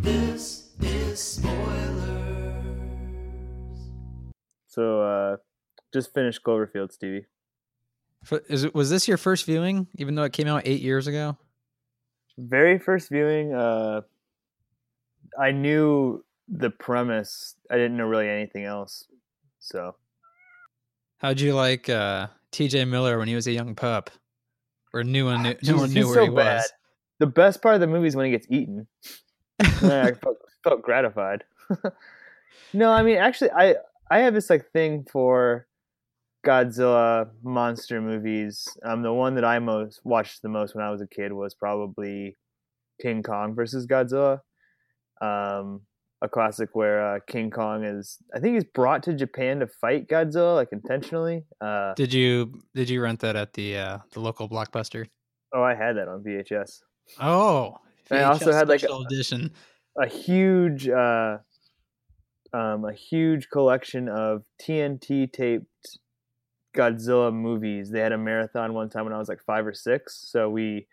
This is spoilers. So uh just finished Cloverfield, Stevie. F- Is it, was this your first viewing, even though it came out eight years ago? Very first viewing, uh I knew the premise. I didn't know really anything else. So How'd you like uh, T.J. Miller when he was a young pup, or knew one knew, no one knew where so he bad. was? the best part of the movie is when he gets eaten. I felt, felt gratified. no, I mean actually I I have this like thing for Godzilla monster movies. Um the one that I most watched the most when I was a kid was probably King Kong versus Godzilla. Um a classic where uh, King Kong is I think he's brought to Japan to fight Godzilla like intentionally. Uh Did you did you rent that at the uh, the local blockbuster? oh I had that on VHS. Oh, I also had, like, special edition. a huge uh um a huge collection of TNT taped Godzilla movies. They had a marathon one time when I was like 5 or 6, so we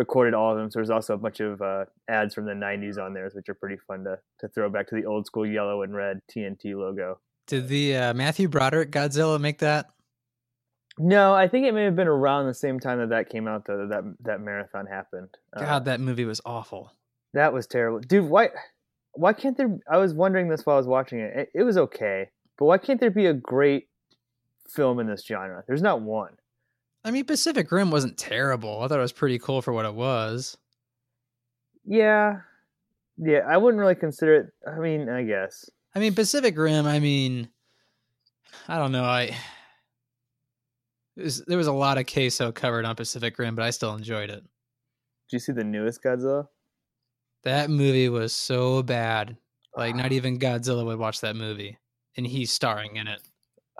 recorded all of them. So there's also a bunch of uh, ads from the 90s on there which are pretty fun to to throw back to the old school yellow and red TNT logo. Did the uh, Matthew Broderick Godzilla make that? No, I think it may have been around the same time that that came out though that that, marathon happened. Uh, God, that movie was awful. That was terrible, dude. Why? Why can't there? I was wondering this while I was watching it. It, it was okay, but why can't there be a great film in this genre? There's not one. I mean, Pacific Rim wasn't terrible. I thought it was pretty cool for what it was. Yeah, yeah. I wouldn't really consider it. I mean, I guess. I mean, Pacific Rim. I mean, I don't know. I was, there was a lot of queso covered on Pacific Rim, but I still enjoyed it. Did you see the newest Godzilla? That movie was so bad. Like, not ah. even Godzilla would watch that movie, and he's starring in it.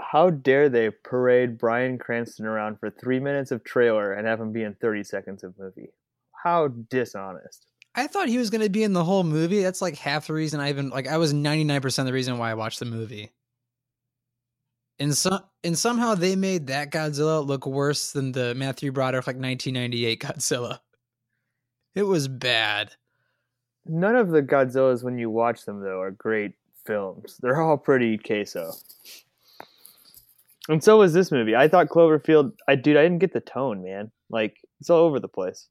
How dare they parade Bryan Cranston around for three minutes of trailer and have him be in thirty seconds of movie? How dishonest. I thought he was going to be in the whole movie. That's like half the reason I even like. I was ninety nine percent the reason why I watched the movie. And some and somehow they made that Godzilla look worse than the Matthew Broderick like nineteen ninety eight Godzilla. It was bad. None of the Godzillas, when you watch them though, are great films. They're all pretty queso. And so was this movie. I thought Cloverfield. I dude, I didn't get the tone, man. Like it's all over the place.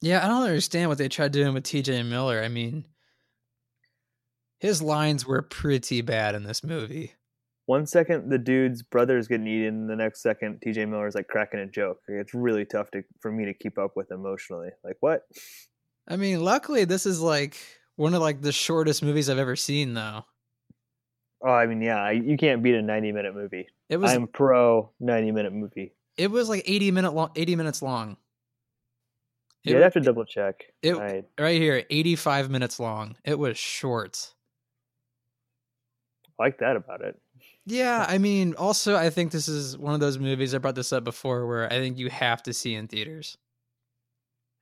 Yeah, I don't understand what they tried doing with T.J. Miller. I mean, his lines were pretty bad in this movie. One second, the dude's brother is getting eaten. And The next second, T.J. Miller's like cracking a joke. It's really tough to for me to keep up with emotionally. Like what? I mean, luckily this is like one of like the shortest movies I've ever seen, though. Oh, I mean, yeah, you can't beat a ninety-minute movie. It was I'm pro ninety-minute movie. it was like eighty minute long, eighty minutes long. It Yeah, I'd have to double check. it- I, right here, eighty five minutes long. It was short. I like that about it. Yeah, I mean, also I think this is one of those movies I brought this up before where I think you have to see in theaters.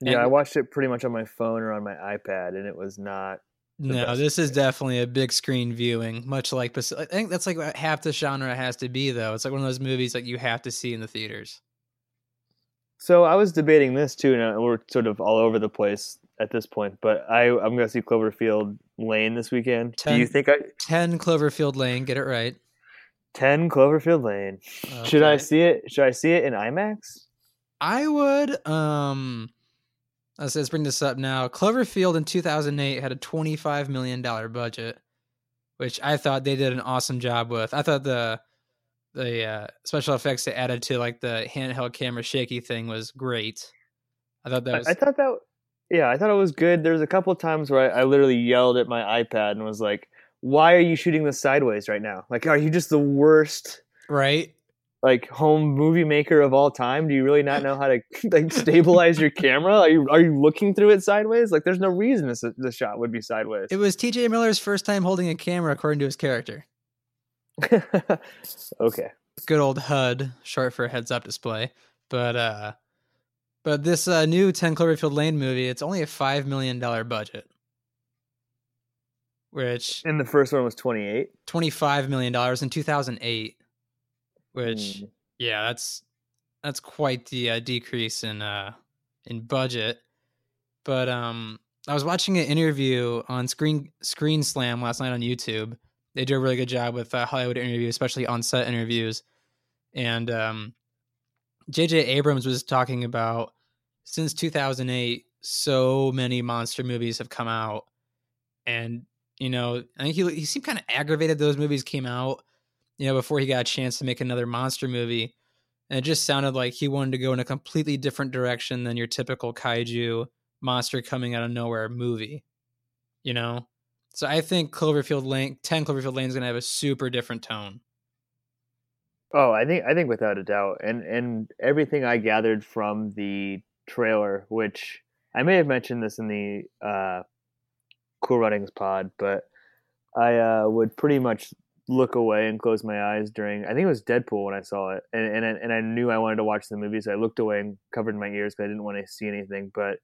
Yeah, And- I watched it pretty much on my phone or on my iPad, and it was not. The No, this is definitely a big screen viewing, much like I think that's like what half the genre has to be though. It's like one of those movies that you have to see in the theaters. So I was debating this too, and we're sort of all over the place at this point. But I, I'm going to see Cloverfield Lane this weekend. Do you Ten- think I 10 Cloverfield Lane, get it right. ten Cloverfield Lane? Should I see it? Should I see it in IMAX? I would. Um, let's, let's bring this up now. Cloverfield in 2008 had a 25 million dollar budget, which I thought they did an awesome job with. I thought the the uh, special effects they added to like the handheld camera shaky thing was great. I thought that I, was I thought that. Yeah, I thought it was good. There was a couple of times where I, I literally yelled at my iPad and was like, "Why are you shooting this sideways right now? Like, are you just the worst?" right. Like home movie maker of all time do you really not know how to like stabilize your camera are you are you looking through it sideways like there's no reason this the shot would be sideways It was T.J. Miller's first time holding a camera, according to his character. okay good old HUD, short for heads up display. But uh but this uh, new 10 Cloverfield Lane movie, it's only a 5 million dollar budget. Which and the first one was 28 25 million dollars in 2008. Which Mm. yeah, that's that's quite the uh, decrease in uh in budget. But um, I was watching an interview on Screen Screen Slam last night on YouTube. They do a really good job with uh, Hollywood interviews, especially on set interviews. And um, J.J. Abrams was talking about since 2008, so many monster movies have come out, and you know, I think he he seemed kind of aggravated those movies came out, you know, before he got a chance to make another monster movie. And it just sounded like he wanted to go in a completely different direction than your typical kaiju monster coming out of nowhere movie. You know? So I think Cloverfield Lane 10 Cloverfield Lane is gonna have a super different tone. Oh, I think I think without a doubt, and and everything I gathered from the trailer, which I may have mentioned this in the uh, Cool Runnings pod, but I uh, would pretty much look away and close my eyes during. I think it was Deadpool when I saw it, and and I- and I knew I wanted to watch the movie, so I looked away and covered my ears because I didn't want to see anything. But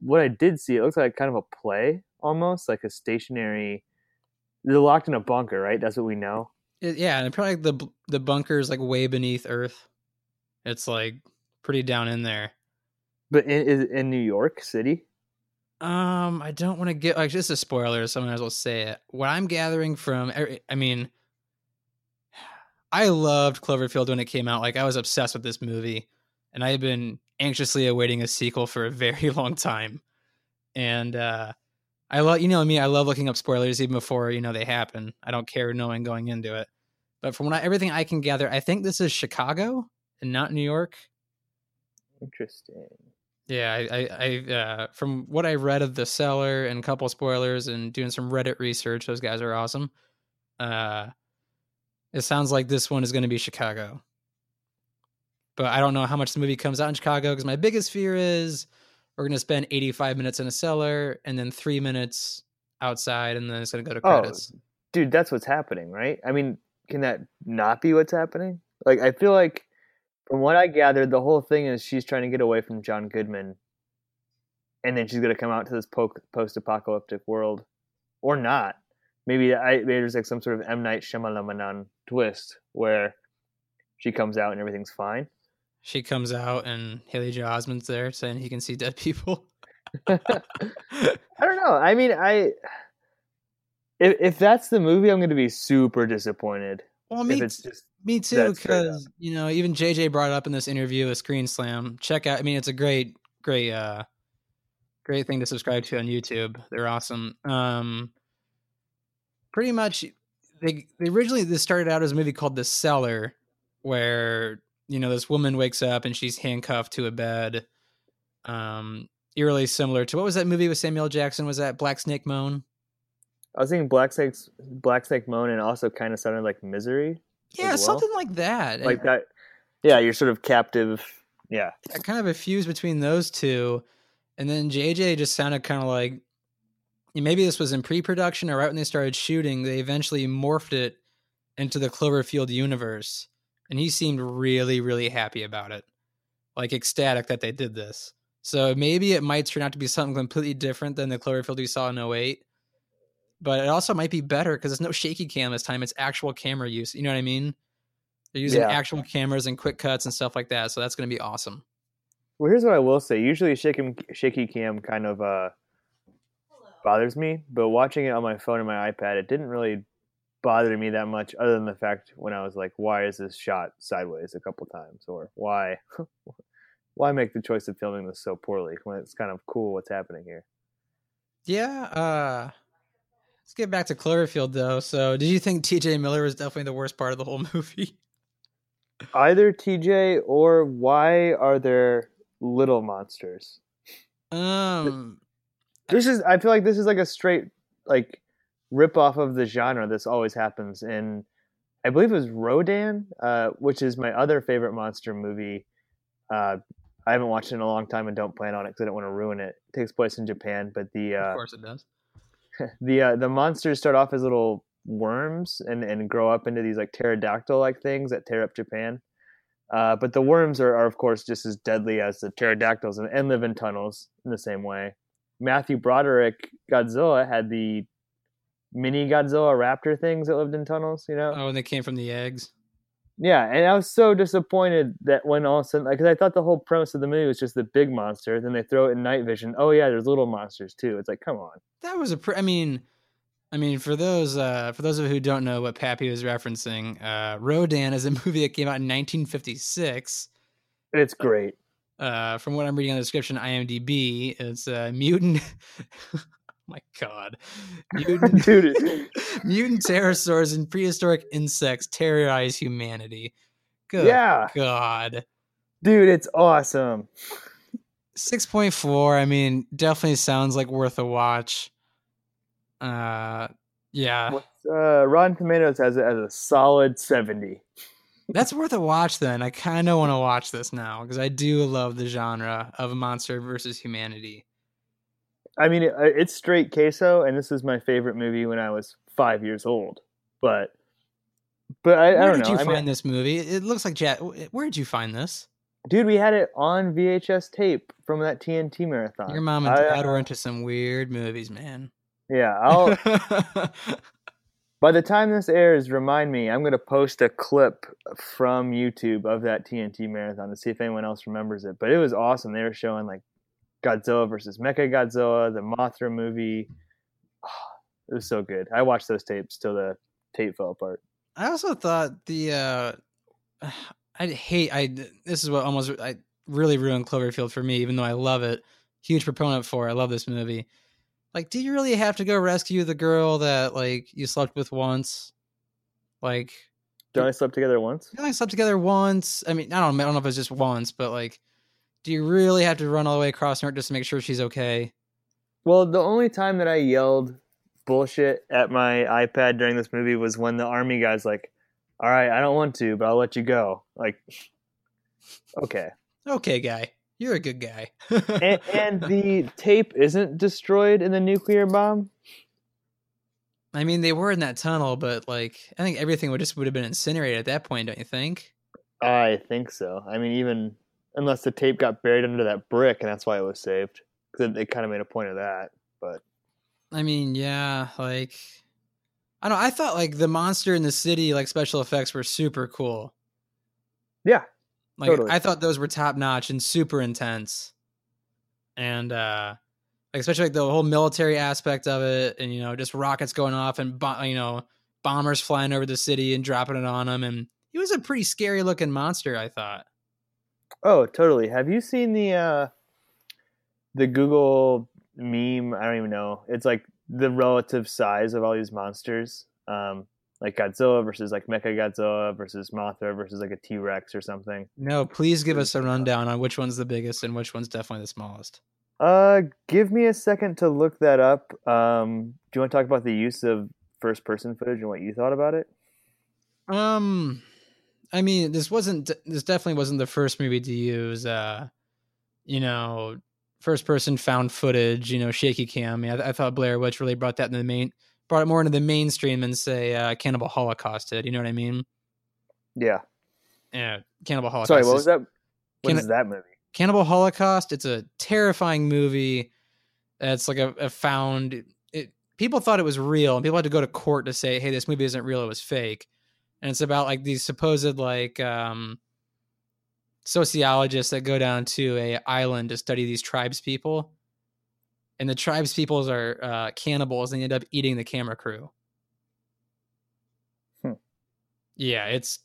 what I did see, it looks like kind of a play almost, like a stationary. They're locked in a bunker, right? That's what we know. Yeah, and probably like the the bunker is like way beneath Earth. It's like pretty down in there. But in, in New York City? Um, I don't want to get like just a spoiler, so I might as well say it. What I'm gathering from, er- I mean, I loved Cloverfield when it came out. Like I was obsessed with this movie, and I had been anxiously awaiting a sequel for a very long time. And uh I love, you know me, I love looking up spoilers even before you know they happen. I don't care knowing going into it. But from what I, everything I can gather, I think this is Chicago and not New York. Interesting. Yeah, I, I, I uh, from what I read of the seller and a couple spoilers and doing some Reddit research, those guys are awesome. Uh, it sounds like this one is going to be Chicago, but I don't know how much the movie comes out in Chicago because my biggest fear is we're going to spend 85 minutes in a cellar and then three minutes outside, and then it's going to go to Oh, credits. dude, that's what's happening, right? I mean, can that not be what's happening? Like, I feel like, from what I gathered, the whole thing is she's trying to get away from John Goodman, and then she's gonna come out to this po- post-apocalyptic world, or not. Maybe I maybe there's like some sort of M Night Shyamalan twist where she comes out and everything's fine. She comes out and Haley Joel Osment's there saying he can see dead people. I don't know. I mean, I if if that's the movie, I'm going to be super disappointed. well, if me it's just Me too, That's straight up. because you know, even JJ brought up in this interview a Screen Slam. Check out. I mean, it's a great, great, uh, great thing to subscribe to on YouTube. They're awesome. Um, pretty much, they they originally this started out as a movie called The Cellar, where you know this woman wakes up and she's handcuffed to a bed. Um, eerily similar to what was that movie with Samuel Jackson? Was that Black Snake Moan? I was thinking Black Snake's Black Snake Moan, and also kind of sounded like Misery, Yeah, well? something like that. like And- that. Yeah, you're sort of captive. Yeah, I kind of a fuse between those two, and then JJ just sounded kind of like maybe this was in pre-production or right when they started shooting. They eventually morphed it into the Cloverfield universe, and he seemed really, really happy about it, like ecstatic that they did this. So maybe it might turn out to be something completely different than the Cloverfield we saw in 08. But it also might be better because there's no shaky cam this time. It's actual camera use. You know what I mean? They're using Yeah. actual cameras and quick cuts and stuff like that. So that's going to be awesome. Well, here's what I will say. Usually, shaky shaky cam kind of uh, bothers me, but watching it on my phone and my iPad, it didn't really bother me that much. Other than the fact when I was like, "Why is this shot sideways a couple times?" or "Why, why make the choice of filming this so poorly?" When it's kind of cool what's happening here. Yeah. Uh, let's get back to Cloverfield, though. So, did you think T.J. Miller was definitely the worst part of the whole movie? Either TJ or why are there little monsters? Um, This is I feel like this is like a straight like rip off of the genre. This always happens in I believe it was Rodan, uh, which is my other favorite monster movie. Uh, I haven't watched it in a long time and don't plan on it because I don't want to ruin it. It takes place in Japan, but the of uh, course it does. the uh, the monsters start off as little worms and, and grow up into these like pterodactyl like things that tear up Japan. Uh, but the worms are, are of course just as deadly as the pterodactyls and, and live in tunnels in the same way. Matthew Broderick Godzilla had the mini Godzilla raptor things that lived in tunnels. You know, Oh, and they came from the eggs. Yeah, and I was so disappointed that when all of a sudden, because I thought the whole premise of the movie was just the big monster, then they throw it in night vision. Oh yeah, there's little monsters too. It's like, come on. That was a. Pr- I mean, I mean, for those uh, for those of you who don't know what Pappy was referencing, uh, Rodan is a movie that came out in 1956. It's great. Uh, from what I'm reading on the description, IMDb, it's uh, mutant. oh my god, mutant, Dude. Mutant pterosaurs and prehistoric insects terrorize humanity. Good Yeah, God. dude, it's awesome. 6.4 i mean definitely sounds like worth a watch uh yeah uh, Rotten Tomatoes has it as a solid seventy. that's worth a watch then i kind of want to watch this now because i do love the genre of monster versus humanity I mean, it, it's straight queso, and this is my favorite movie when I was five years old. But, but I, I where don't know. did know. you I find mean, this movie it looks like jack where did you find this dude, we had it on VHS tape from that TNT marathon. your mom and I, uh, dad were into some weird movies man Yeah, I'll. By the time this airs, remind me. I'm going to post a clip from YouTube of that TNT marathon to see if anyone else remembers it. But it was awesome. They were showing like Godzilla versus Mecha Godzilla, the Mothra movie. It was so good. I watched those tapes till the tape fell apart. I also thought the uh I hate I this is what almost I really ruined Cloverfield for me even though I love it. Huge proponent for. it. I love this movie. Like do you really have to go rescue the girl that like you slept with once? Like They only slept together once. you only slept together once. I mean, I don't I don't know if it's just once, but like do you really have to run all the way across North just to make sure she's okay? Well, the only time that I yelled bullshit at my iPad during this movie was when the army guy's like, "All right, I don't want to, but I'll let you go." Like, okay. Okay, guy. You're a good guy. and, and the tape isn't destroyed in the nuclear bomb. I mean, they were in that tunnel, but like I think everything would just would have been incinerated at that point, don't you think? I think so. I mean, even unless the tape got buried under that brick, and that's why it was saved. Because they kind of made a point of that. But I mean, yeah, like I don't. Know, I thought like the monster in the city, like special effects, were super cool. yeah, Like Totally. I thought those were top notch and super intense, and uh like especially like the whole military aspect of it, and you know just rockets going off and bo- you know bombers flying over the city and dropping it on them, and he was a pretty scary looking monster. I thought. Oh, totally. Have you seen the uh the Google meme? I don't even know. It's like the relative size of all these monsters. Um like Godzilla versus like Mecha Godzilla versus Mothra versus like a T Rex or something. No, please give us a rundown on which one's the biggest and which one's definitely the smallest. Uh give me a second to look that up. Um do you want to talk about the use of first person footage and what you thought about it? Um, I mean, this wasn't. This definitely wasn't the first movie to use. Uh, you know, first person found footage. You know, shaky cam. I, mean, I, thought Blair Witch really brought that into the main, brought it more into the mainstream than say uh, Cannibal Holocaust did. You know what I mean? Yeah. Yeah, Cannibal Holocaust. Sorry, what was that? What Can is that movie? Cannibal Holocaust. It's a terrifying movie. It's like a, a found. It people thought it was real, and people had to go to court to say, "Hey, this movie isn't real; it was fake." And it's about like these supposed like um, sociologists that go down to a island to study these tribes people, and the tribes peoples are uh, cannibals, and they end up eating the camera crew. Hmm. Yeah, it's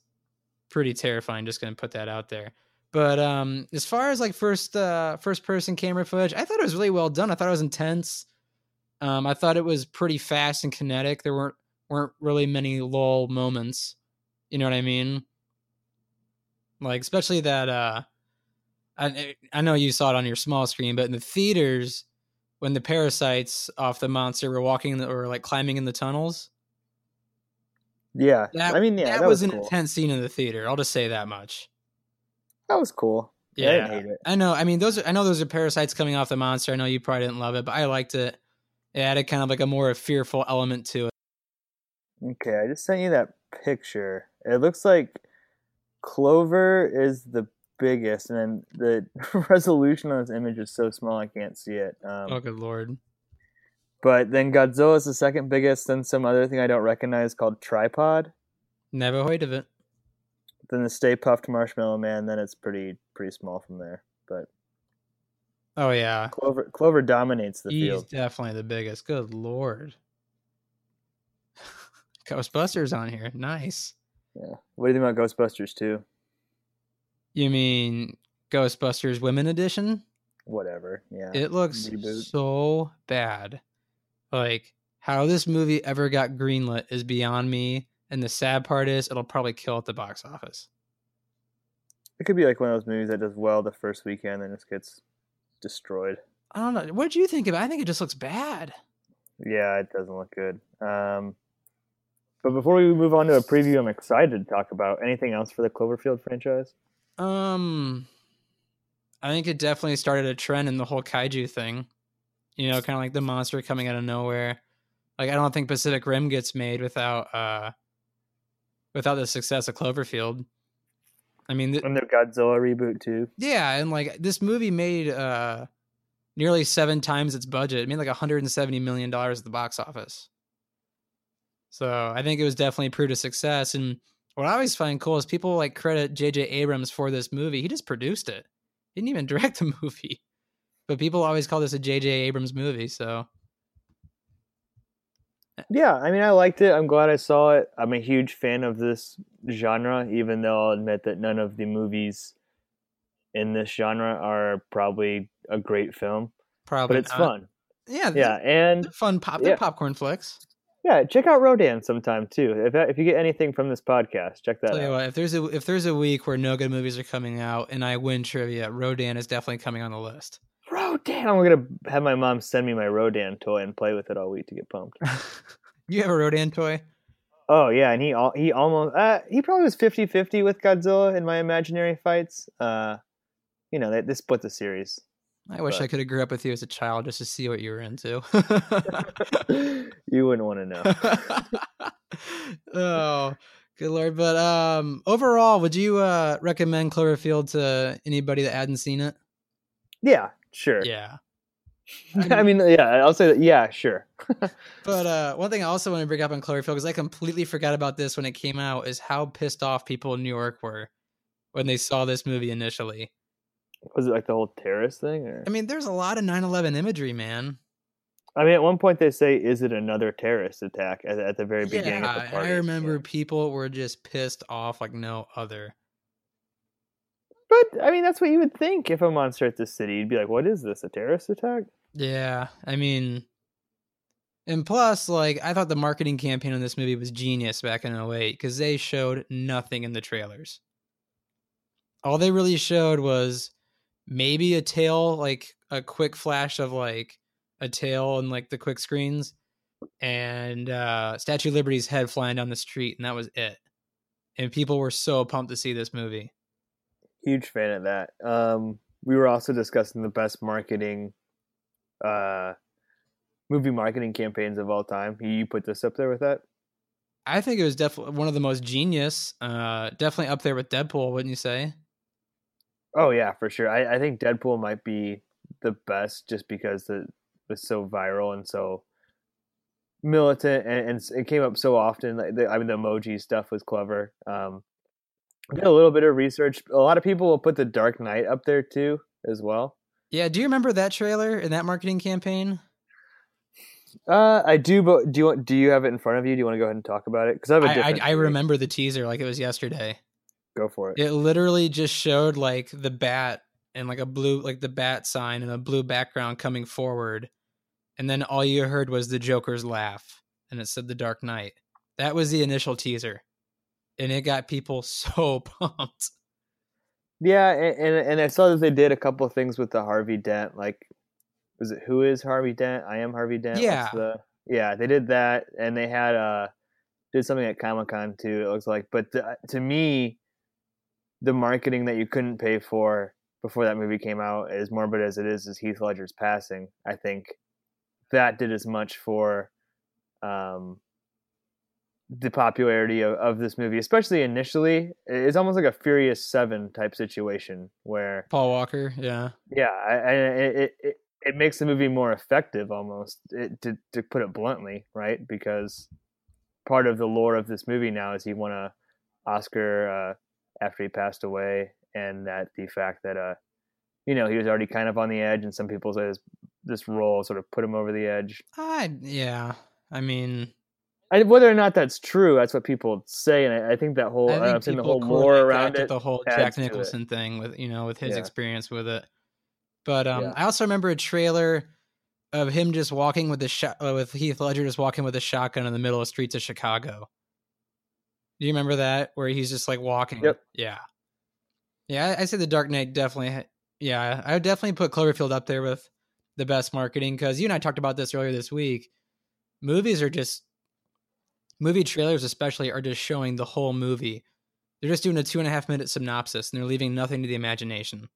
pretty terrifying. Just gonna put that out there. But um, as far as like first uh, first person camera footage, I thought it was really well done. I thought it was intense. Um, I thought it was pretty fast and kinetic. There weren't weren't really many lull moments. You know what I mean? Like especially that. Uh, I I know you saw it on your small screen, but in the theaters, when the parasites off the monster were walking in the, or like climbing in the tunnels, Yeah. that I mean, yeah, that, that, was, was, an cool. intense scene in the theater. I'll just say that much. That was cool. Yeah, I didn't hate it. I know. I mean, those. Are, I know those are parasites coming off the monster. I know you probably didn't love it, but I liked it. It added kind of like a more fearful element to it. Okay, I just sent you that picture. It looks like Clover is the biggest, and then the resolution on this image is so small I can't see it. Um, oh, good lord! But then Godzilla is the second biggest, then some other thing I don't recognize called Tripod. Never heard of it. then the Stay Puft Marshmallow Man. Then it's pretty pretty small from there. But Oh yeah, Clover Clover dominates the field. he's field. definitely the biggest. Good lord. Ghostbusters on here, nice. Yeah. What do you think about Ghostbusters 2? You mean Ghostbusters Women Edition? Whatever. Yeah. It looks Reboot. so bad. Like how this movie ever got greenlit is beyond me. And the sad part is it'll probably kill at the box office. It could be like one of those movies that does well the first weekend and just gets destroyed. I don't know. What do you think of it? I think it just looks bad. Yeah, it doesn't look good. Um, but before we move on to a preview, I'm excited to talk about anything else for the Cloverfield franchise. Um, I think it definitely started a trend in the whole kaiju thing. You know, kind of like the monster coming out of nowhere. Like I don't think Pacific Rim gets made without uh without the success of Cloverfield. I mean, th- And the Godzilla reboot too. yeah, and like this movie made uh nearly seven times its budget. It made like 170 million dollars at the box office. So I think it was definitely proved a success. And what I always find cool is people like credit J.J. Abrams for this movie. He just produced it. He didn't even direct the movie. But people always call this a J.J. Abrams movie. So Yeah, I mean, I liked it. I'm glad I saw it. I'm a huge fan of this genre, even though I'll admit that none of the movies in this genre are probably a great film. probably But it's not. fun. Yeah, Yeah, and fun pop. Yeah. popcorn flicks. Yeah, check out Rodan sometime too. If if you get anything from this podcast, check that Tell out. what, if there's a if there's a week where no good movies are coming out and I win trivia, Rodan is definitely coming on the list. Rodan. I'm gonna have my mom send me my Rodan toy and play with it all week to get pumped. you have a Rodan toy? Oh yeah, and he al- he almost uh, he probably was 50-50 with Godzilla in my imaginary fights. Uh, you know, they, they split the series. I wish I could have grew up with you as a child just to see what you were into. you wouldn't want to know. oh, good lord! But um, overall, would you uh recommend Cloverfield to anybody that hadn't seen it? Yeah, sure. Yeah. I mean, yeah, I'll say that. Yeah, sure. But uh, one thing I also want to bring up on Cloverfield because I completely forgot about this when it came out is how pissed off people in New York were when they saw this movie initially. Was it like the whole terrorist thing? Or I mean, there's a lot of 9/11 imagery, man. I mean, at one point they say, "Is it another terrorist attack?" At, at the very beginning of the Yeah, party. I remember Yeah. people were just pissed off like no other. But I mean, that's what you would think if a monster at the city. You'd be like, "What is this? A terrorist attack?" Yeah, I mean, and plus, like, I thought the marketing campaign on this movie was genius back in 08 because they showed nothing in the trailers. All they really showed was maybe a tail, like a quick flash of like a tail and like the quick screens, and uh Statue of Liberty's head flying down the street, and that was it. And people were so pumped to see this movie. Huge fan of that. Um, we were also discussing the best marketing, uh, movie marketing campaigns of all time. You, put this up there with that? I think it was definitely one of the most genius. Uh, definitely up there with Deadpool, wouldn't you say? Oh yeah, for sure. I, I think Deadpool might be the best just because it was so viral and so militant, and, and it came up so often. Like the, I mean, the emoji stuff was clever. Um, I did a little bit of research. A lot of people will put the Dark Knight up there too, as well. Yeah, do you remember that trailer and that marketing campaign? Uh, I do, but do you want? Do you have it in front of you? Do you want to go ahead and talk about it? Because I have a I, I. I remember the teaser like it was yesterday. Go for it. It literally just showed like the bat and like a blue, like the bat sign and a blue background coming forward, and then all you heard was the Joker's laugh, and it said the Dark Knight. That was the initial teaser, and it got people so pumped. Yeah, and, and I saw that they did a couple of things with the Harvey Dent. Like, was it who is Harvey Dent? I am Harvey Dent. Yeah. the- yeah, they did that, and they had uh did something at Comic Con too. It looks like, but the, to me, the marketing that you couldn't pay for before that movie came out, as morbid as it is, is Heath Ledger's passing. I think that did as much for um the popularity of, of this movie, especially initially, it's almost like a Furious Seven type situation where, Paul Walker, yeah. yeah, I, I, it, it it makes the movie more effective almost, it, to to put it bluntly, right? Because part of the lore of this movie now is he won a Oscar uh, after he passed away, and that the fact that uh, you know, he was already kind of on the edge, and some people say this this role sort of put him over the edge. I yeah. I mean, I, whether or not that's true, that's what people say, and I, I think that whole I am saying the people whole that around it. the whole Jack. Nicholson thing with you know with his Yeah. experience with it. But um, Yeah. I also remember a trailer of him just walking with the shot uh, with Heath Ledger just walking with a shotgun in the middle of streets of Chicago. Do you remember that where he's just like walking? Yep. Yeah. Yeah, I, I say the Dark Knight definitely. Yeah, I would definitely put Cloverfield up there with the best marketing because you and I talked about this earlier this week. Movies are just movie trailers, especially, are just showing the whole movie. They're just doing a two and a half minute synopsis and they're leaving nothing to the imagination.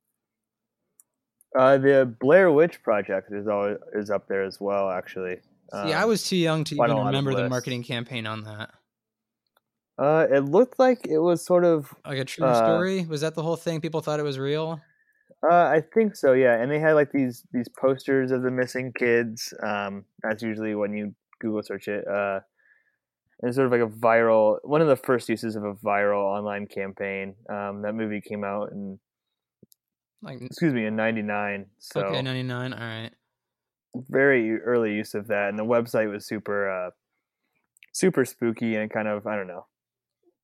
Uh, the Blair Witch Project is always is up there as well. Actually, See, I Um, was too young to even remember the marketing campaign on that. Uh, it looked like it was sort of. Like a true Uh, story? Was that the whole thing? People thought it was real? Uh, I think so. Yeah, and they had like these these posters of the missing kids. Um, that's usually when you Google search it. Uh, and it's sort of like a viral one of the first uses of a viral online campaign. Um, that movie came out in Like, excuse me in '99. So okay, 99. All right. very early use of that, and the website was super uh, super spooky and kind of I don't know.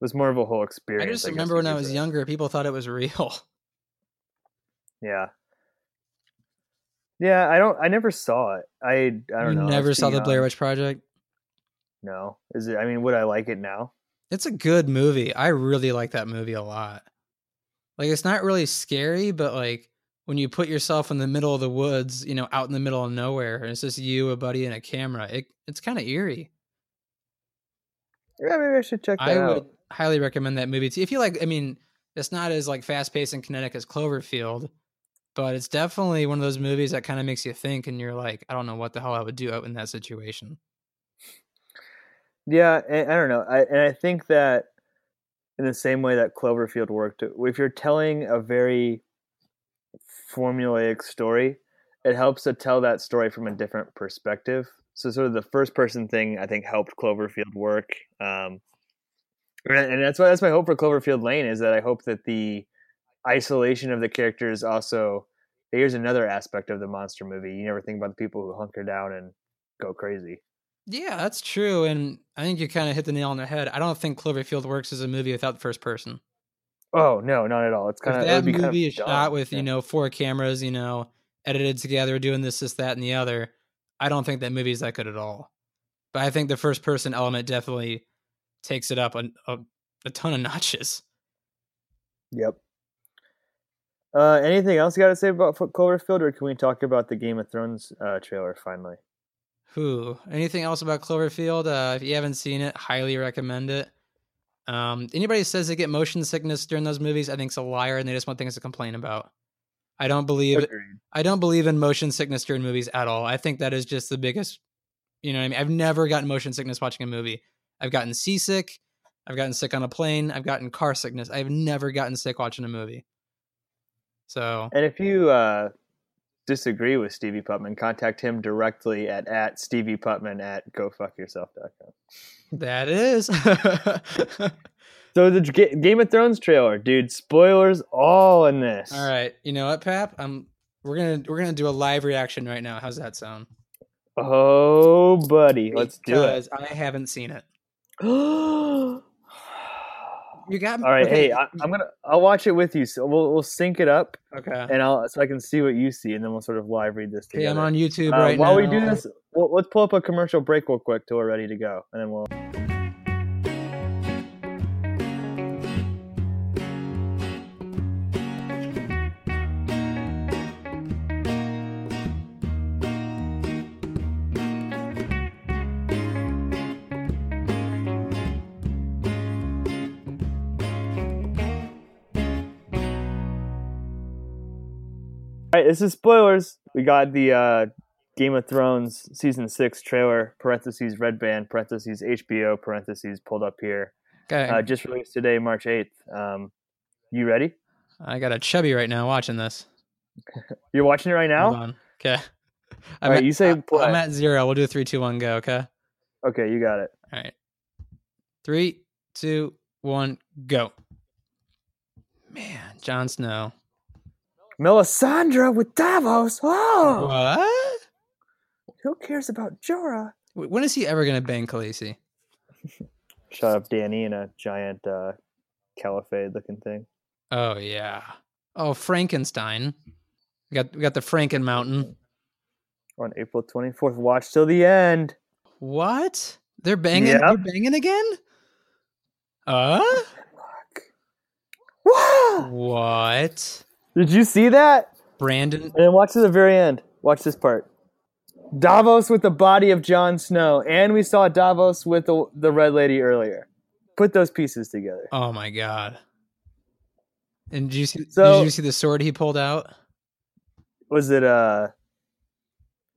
It was more of a whole experience. I just guess remember when I was say. younger, people thought it was real. Yeah. Yeah, I don't. I never saw it. I I don't you know. Never saw the Blair. Witch Project? No, is it? I mean, would I like it now? It's a good movie. I really like that movie a lot. Like it's not really scary, but like when you put yourself in the middle of the woods, you know, out in the middle of nowhere, and it's just you, a buddy, and a camera, it it's kind of eerie. Yeah, maybe I should check that I out. would highly recommend that movie. To, if you like, I mean, it's not as like fast paced and kinetic as Cloverfield, but it's definitely one of those movies that kind of makes you think, and you're like, I don't know what the hell I would do out in that situation. Yeah, and, I don't know. I and I think that in the same way that Cloverfield worked, if you're telling a very formulaic story, it helps to tell that story from a different perspective. So, sort of the first person thing I think helped Cloverfield work. Um, and that's why that's my hope for Cloverfield Lane is that I hope that the isolation of the characters also. Here's another aspect of the monster movie. You never think about the people who hunker down and go crazy. Yeah, that's true, and I think you kind of hit the nail on the head. I don't think Cloverfield works as a movie without the first person. Oh no, not at all. It's kind of that movie is shot with you know four cameras, you know, edited together, doing this, this, that, and the other, I don't think that movie is that good at all. But I think the first person element definitely takes it up a, a, a ton of notches. Yep. Uh, anything else you got to say about Cloverfield, or can we talk about the Game of Thrones uh, trailer finally? Who? Anything else about Cloverfield? Uh, if you haven't seen it, highly recommend it. Um, anybody who says they get motion sickness during those movies, I think it's a liar, and they just want things to complain about. I don't believe Agreed. I don't believe in motion sickness during movies at all. I think that is just the biggest. You know, what I mean, I've never gotten motion sickness watching a movie. I've gotten seasick. I've gotten sick on a plane. I've gotten car sickness. I've never gotten sick watching a movie. So And if you uh, disagree with Stevie Putman, contact him directly at at Stevie Putman at gofuckyourself.com. that is. So the Ga- Game of Thrones trailer, dude. Spoilers all in this. all right. You know what, Pap? I'm. We're gonna we're gonna do a live reaction right now. How's that sound? Oh, buddy, let's do it. Because I haven't seen it. It. You got me. all right, okay, hey, I, I'm gonna. I'll watch it with you. So we'll we'll sync it up, Okay. and I'll so I can see what you see, and then we'll sort of live read this Okay. I'm on YouTube Uh, right while now. While we do this, we'll, let's pull up a commercial break real quick till we're ready to go, and then we'll. All right, this is spoilers. We got the uh, Game of Thrones season six trailer (parentheses Red Band parentheses HBO parentheses pulled up here). Okay. Uh, just released today, March eighth. Um, you ready? I got a chubby right now watching this. You're watching it right Hold now. on. Okay. All right, you say play. I'm at zero. We'll do a three, two, one, go. Okay. Okay, you got it. All right. Three, two, one, go. Man, Jon Snow. Melisandre with Davos. Oh, What? who cares about Jorah? When is he ever gonna bang Khaleesi? Shut up, Dany, in a giant uh, caliphate looking thing. Oh yeah. Oh Frankenstein. We got we got the Franken Mountain. On April 24th, watch till the end. What? They're banging. Yep. They're banging again. Uh? Wow! What? Did you see that? Brandon. And then watch to the very end. Watch this part. Davos with the body of Jon Snow, and we saw Davos with the, the Red Lady earlier. Put those pieces together. Oh my god. And did you see? So- did you see the sword he pulled out? Was it uh,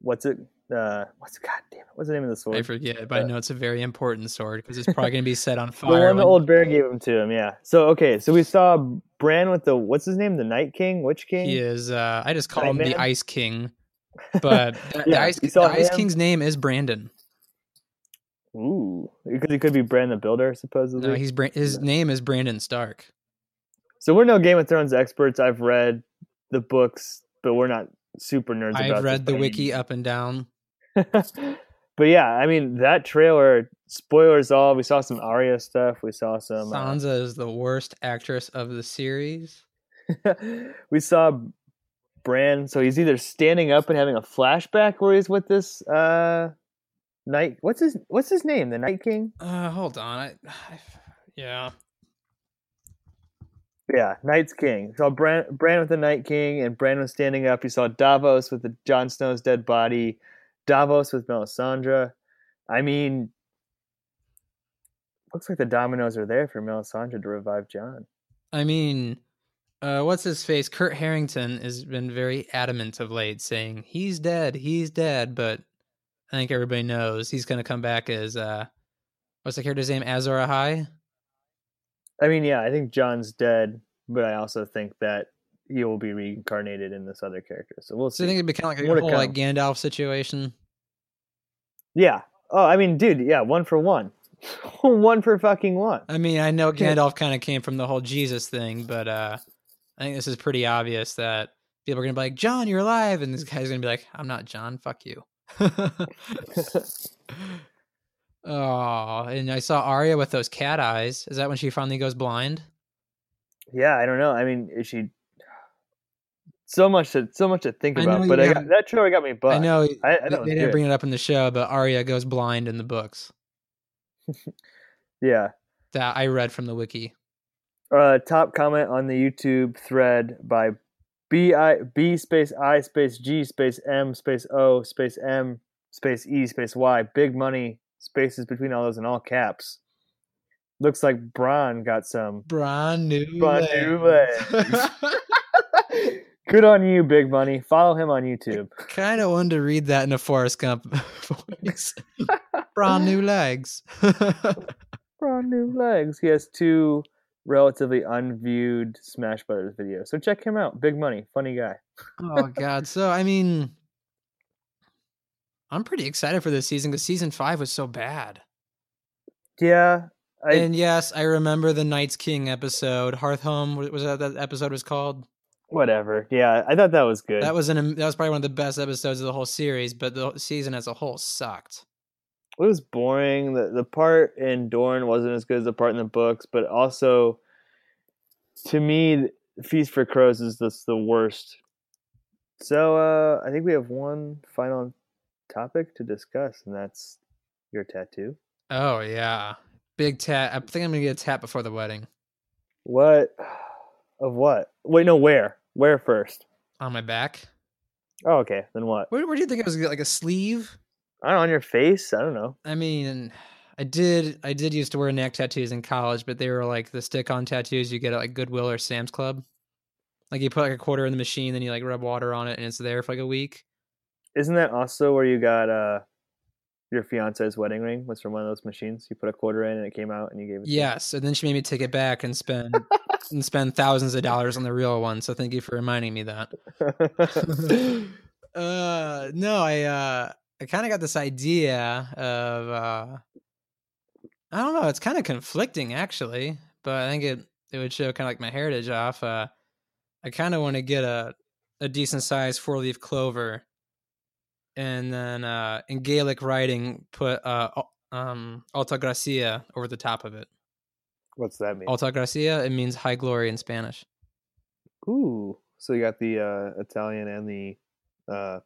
what's it? Uh, what's God damn it? What's the name of the sword? I forget, but I Uh, know it's a very important sword because it's probably gonna be set on fire. The one the old bear gave him to him. Yeah. So okay, so we saw Bran with the what's his name? The Night King, Witch King. He is. Uh, I just call him the Ice King, but the, the Ice, the Ice? King's name is Brandon. Ooh, because he could be Bran the Builder, supposedly. No, he's Bra- his name is Brandon Stark. So we're no Game of Thrones experts. I've read the books, but we're not super nerds. about I've this read the by any wiki up and down. but yeah, I mean that trailer. Spoilers all. We saw some Arya stuff. We saw some. uh, Sansa is the worst actress of the series. we saw Bran. So he's either standing up and having a flashback where he's with this uh night. What's his What's his name? The Night King. Uh, hold on. I, I yeah. Yeah, Night's King. Saw Bran, Bran with the Night King, and Bran was standing up. You saw Davos with the Jon Snow's dead body. Davos with Melisandre. I mean, looks like the dominoes are there for Melisandre to revive Jon. I mean, uh, what's his face? Kurt Harington has been very adamant of late, saying he's dead, he's dead. But I think everybody knows he's going to come back as uh, what's the character's name? Azor Ahai. I mean, yeah, I think Jon's dead, but I also think that he will be reincarnated in this other character. So we'll So I see. think it'd be kind of like More a whole like. Gandalf situation. yeah. Oh, I mean, dude, yeah, one for one. one for fucking one. I mean, I know Gandalf kind of came from the whole Jesus thing, but uh, I think this is pretty obvious that people are gonna be like, "Jon, you're alive," and this guy's gonna be like, "I'm not Jon. Fuck you." oh, and I saw Arya with those cat eyes. Is that when she finally goes blind? Yeah, I don't know. I mean, is she so much to so much to think about? But got, that trailer got me. But I know I, I they, they didn't bring it up in the show, but Arya goes blind in the books Yeah. that I read from the wiki. Uh, top comment on the YouTube thread by B I B space I space G space M space O space M space E space Y. Big money spaces between all those in all caps. Looks like Braun got some. Brand new. Brand new legs. Good on you, Big Money. Follow him on YouTube. kind of wanted to read that in a Forrest Gump voice. Brand new legs. Braun new legs. He has two relatively unviewed Smash Brothers videos, so check him out. Big Money, funny guy. oh God! So I mean, I'm pretty excited for this season because season five was so bad. Yeah, I, and yes, I remember the Night's King episode. Hardhome wa- was that that episode was called. Whatever. Yeah, I thought that was good. That was an that was probably one of the best episodes of the whole series, but the season as a whole sucked. it was boring. The the part in Dorne wasn't as good as the part in the books, but also to me, Feast for Crows is the worst. So uh, I think we have one final topic to discuss, and that's your tattoo. Oh yeah, big tat. I think I'm gonna get a tat before the wedding What of what? Wait, no, where? Where first? on my back. Oh, okay. Then what? Where, where do you think it was? Like a sleeve? I don't know, on your face. I don't know. I mean, I did. I did used to wear neck tattoos in college, but they were like the stick-on tattoos you get at like Goodwill or Sam's Club. Like you put like a quarter in the machine, then you like rub water on it, and it's there for like a week. Isn't that also where you got uh your fiance's wedding ring? Was from one of those machines? You put a quarter in and it came out, and you gave it. to her? Yes, and then she made me take it back and spend and spend thousands of dollars on the real one. So thank you for reminding me that. uh, no, I uh, I kind of got this idea of uh, I don't know. It's kind of conflicting actually, but I think it it would show kind of like my heritage off. Uh, I kind of want to get a a decent sized four leaf clover, and then uh, in Gaelic writing, put uh, um, Alta Gracia over the top of it. What's that mean? Alta Gracia it means high glory in Spanish. Ooh, so you got the uh, Italian and the uh,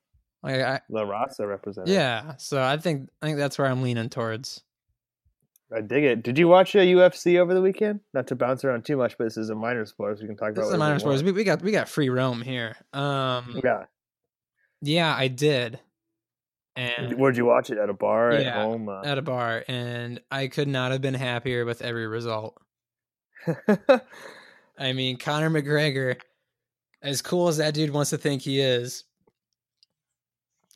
Like I, La Raza represented. yeah, so I think I think that's where I'm leaning towards. I dig it. Did you watch a UFC over the weekend? Not to bounce around too much, but this is a minor sport, so we can talk This about is a minor sports. We, we got we got free roam here. Um, Yeah. yeah, I did, and Where'd you watch it? At a bar? At home? Uh, at a bar, and I could not have been happier with every result. I mean, Conor McGregor, as cool as that dude wants to think he is,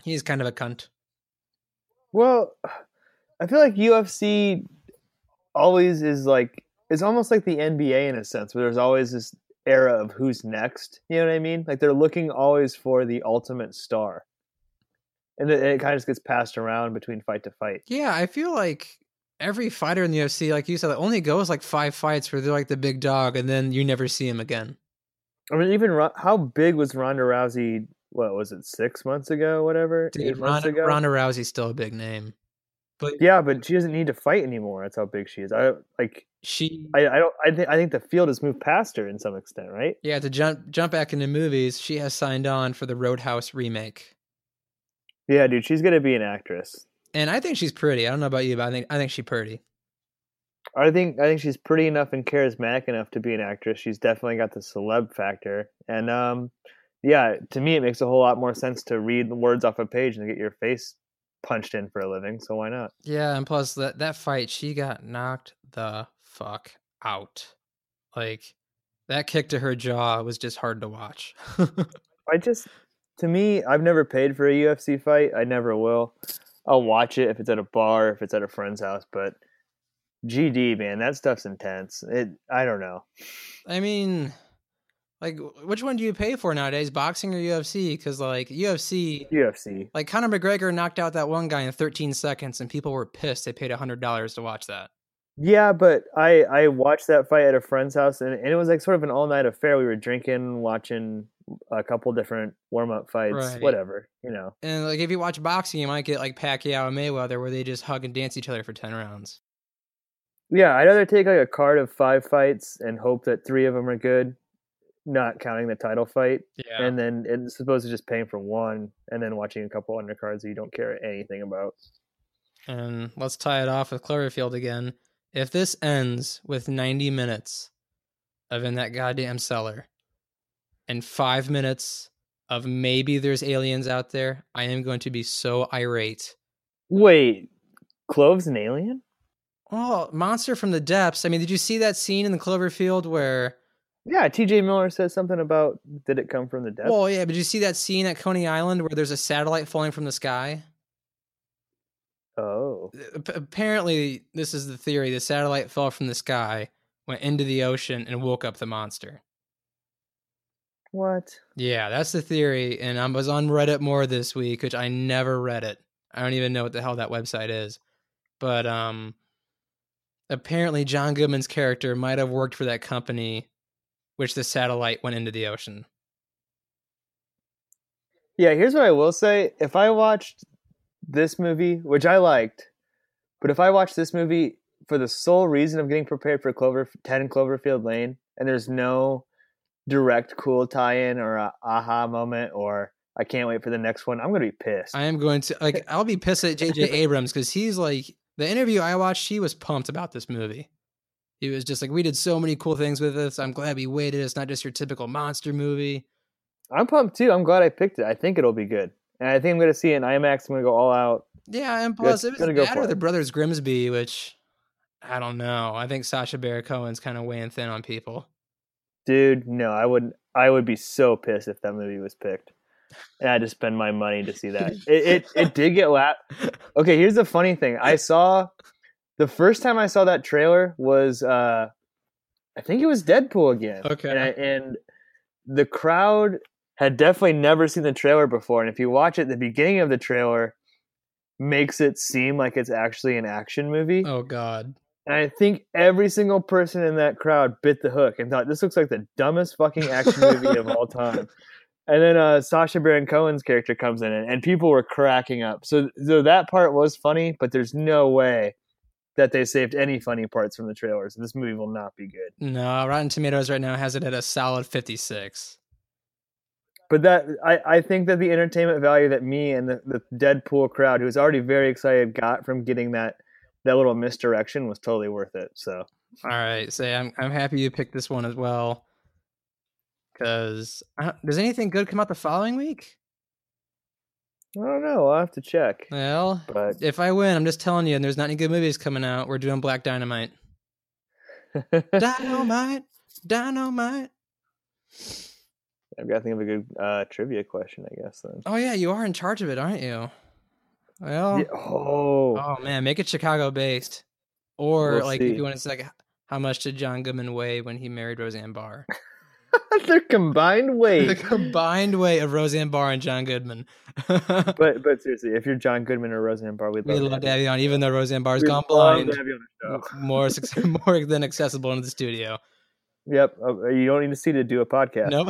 he's kind of a cunt. well, I feel like UFC always is like it's almost like the NBA in a sense, where there's always this era of who's next. You know what I mean? Like they're looking always for the ultimate star, and it, it kind of just gets passed around between fight to fight. Yeah, I feel like every fighter in the UFC, like you said, only goes like five fights where they're like the big dog, and then you never see him again. I mean, even how big was Ronda Rousey? What was it? Six months ago? Whatever. Dude, eight months Ronda, ago. Ronda Rousey's still a big name, but Yeah, but she doesn't need to fight anymore. That's how big she is. I like. she, I, I don't. I think. I think the field has moved past her in some extent, right? yeah, to jump jump back into movies, she has signed on for the Roadhouse remake. Yeah, dude, she's gonna be an actress. And I think she's pretty. I don't know about you, but I think I think she's pretty. I think. I think she's pretty enough and charismatic enough to be an actress. She's definitely got the celeb factor, and um, yeah, to me, it makes a whole lot more sense to read the words off a page and get your face punched in for a living. So why not? Yeah, and plus that that fight, she got knocked the fuck out. Like that kick to her jaw was just hard to watch. I just, to me, I've never paid for a UFC fight. I never will. I'll watch it if it's at a bar, if it's at a friend's house. But GD, man, that stuff's intense. It, I don't know. I mean, like which one do you pay for nowadays, boxing or UFC? Because like UFC, UFC. like Conor McGregor knocked out that one guy in 13 seconds, and people were pissed. They paid hundred dollars to watch that. Yeah, but I I watched that fight at a friend's house, and, and it was like sort of an all night affair. We were drinking, watching a couple different warm up fights, Right. whatever, you know. And like if you watch boxing, you might get like Pacquiao and Mayweather, where they just hug and dance each other for 10 rounds. Yeah, I'd rather take like a card of five fights and hope that three of them are good, not counting the title fight, Yeah. and then it's supposed to just paying for one, and then watching a couple undercards that you don't care anything about. And let's tie it off with Cloverfield again. If this ends with 90 minutes of in that goddamn cellar and five minutes of maybe there's aliens out there, I am going to be so irate. Wait, Clove's an alien? Oh, monster from the depths. I mean, did you see that scene in the Cloverfield where? Yeah, T.J. Miller says something about did it come from the depths? Well, yeah, but did you see that scene at Coney Island where there's a satellite falling from the sky? oh, Ap- apparently, this is the theory: the satellite fell from the sky, went into the ocean, and woke up the monster. What? Yeah, that's the theory. And I was on Reddit more this week, which I never read it. I don't even know what the hell that website is. But um apparently John Goodman's character might have worked for that company which the satellite went into the ocean. Yeah, here's what I will say. If I watched this movie, which I liked, but if I watched this movie for the sole reason of getting prepared for Clover 10 Cloverfield Lane, and there's no direct cool tie-in or a aha moment or I can't wait for the next one, I'm gonna be pissed. I am going to like I'll be pissed at JJ Abrams cuz he's like the interview I watched, he was pumped about this movie. He was just like, "We did so many cool things with this. I'm glad we waited. It's not just your typical monster movie." I'm pumped too. I'm glad I picked it. I think it'll be good, and I think I'm gonna see it in IMAX. I'm gonna go all out. Yeah, and plus Good. it was that or the. Brothers Grimsby, which I don't know. I think Sacha Baron Cohen's kind of weighing thin on people. Dude, no, I would I would be so pissed if that movie was picked. And I had to spend my money to see that. It it, it did get lap. Okay, here's the funny thing. I saw the first time I saw that trailer was uh I think it was Deadpool again. Okay. And, I, and the crowd had definitely never seen the trailer before. And if you watch it, the beginning of the trailer makes it seem like it's actually an action movie. Oh God, And I think every single person in that crowd bit the hook and thought this looks like the dumbest fucking action movie of all time. And then uh, Sacha Baron Cohen's character comes in, and, and people were cracking up. So, so that part was funny, but there's no way that they saved any funny parts from the trailers. This movie will not be good. No, Rotten Tomatoes right now has it at a solid 56. But that I, I think that the entertainment value that me and the, the Deadpool crowd, who's already very excited, got from getting that that little misdirection was totally worth it. So All right, say I'm I'm happy you picked this one as well. Because does anything good come out the following week? I don't know. I'll have to check. Well, But if I win, I'm just telling you, and there's not any good movies coming out. We're doing Black Dynamite. Dynamite, Dynamite. I've got to think of a good uh, trivia question, I guess. Then. Oh yeah, you are in charge of it, aren't you? Well, Yeah, oh, oh man, make it Chicago based, or We'll like if you want to say, like, how much did John Goodman weigh when he married Roseanne Barr? their combined weight. the combined weight of Roseanne Barr and John Goodman. but but seriously, if you're John Goodman or Roseanne Barr, we'd We'd love, love to have you on, even though Roseanne Barr's We'd gone love blind. to have you on the show. More, more than accessible in the studio. Yep. uh, You don't need to see to do a podcast. Nope.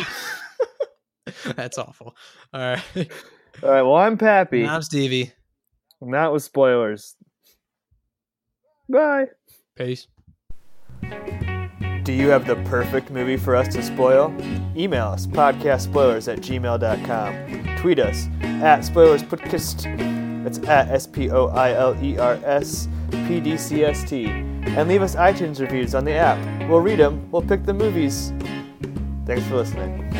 That's awful. All right. All right. Well, I'm Pappy. I'm Stevie. And that was spoilers. Bye. Peace. Do you have the perfect movie for us to spoil? Email us podcastspoilers at gmail.com. Tweet us at spoilerspodcast. That's at S P O I L E R S P D C S T. And leave us iTunes reviews on the app. We'll read them, we'll pick the movies. Thanks for listening.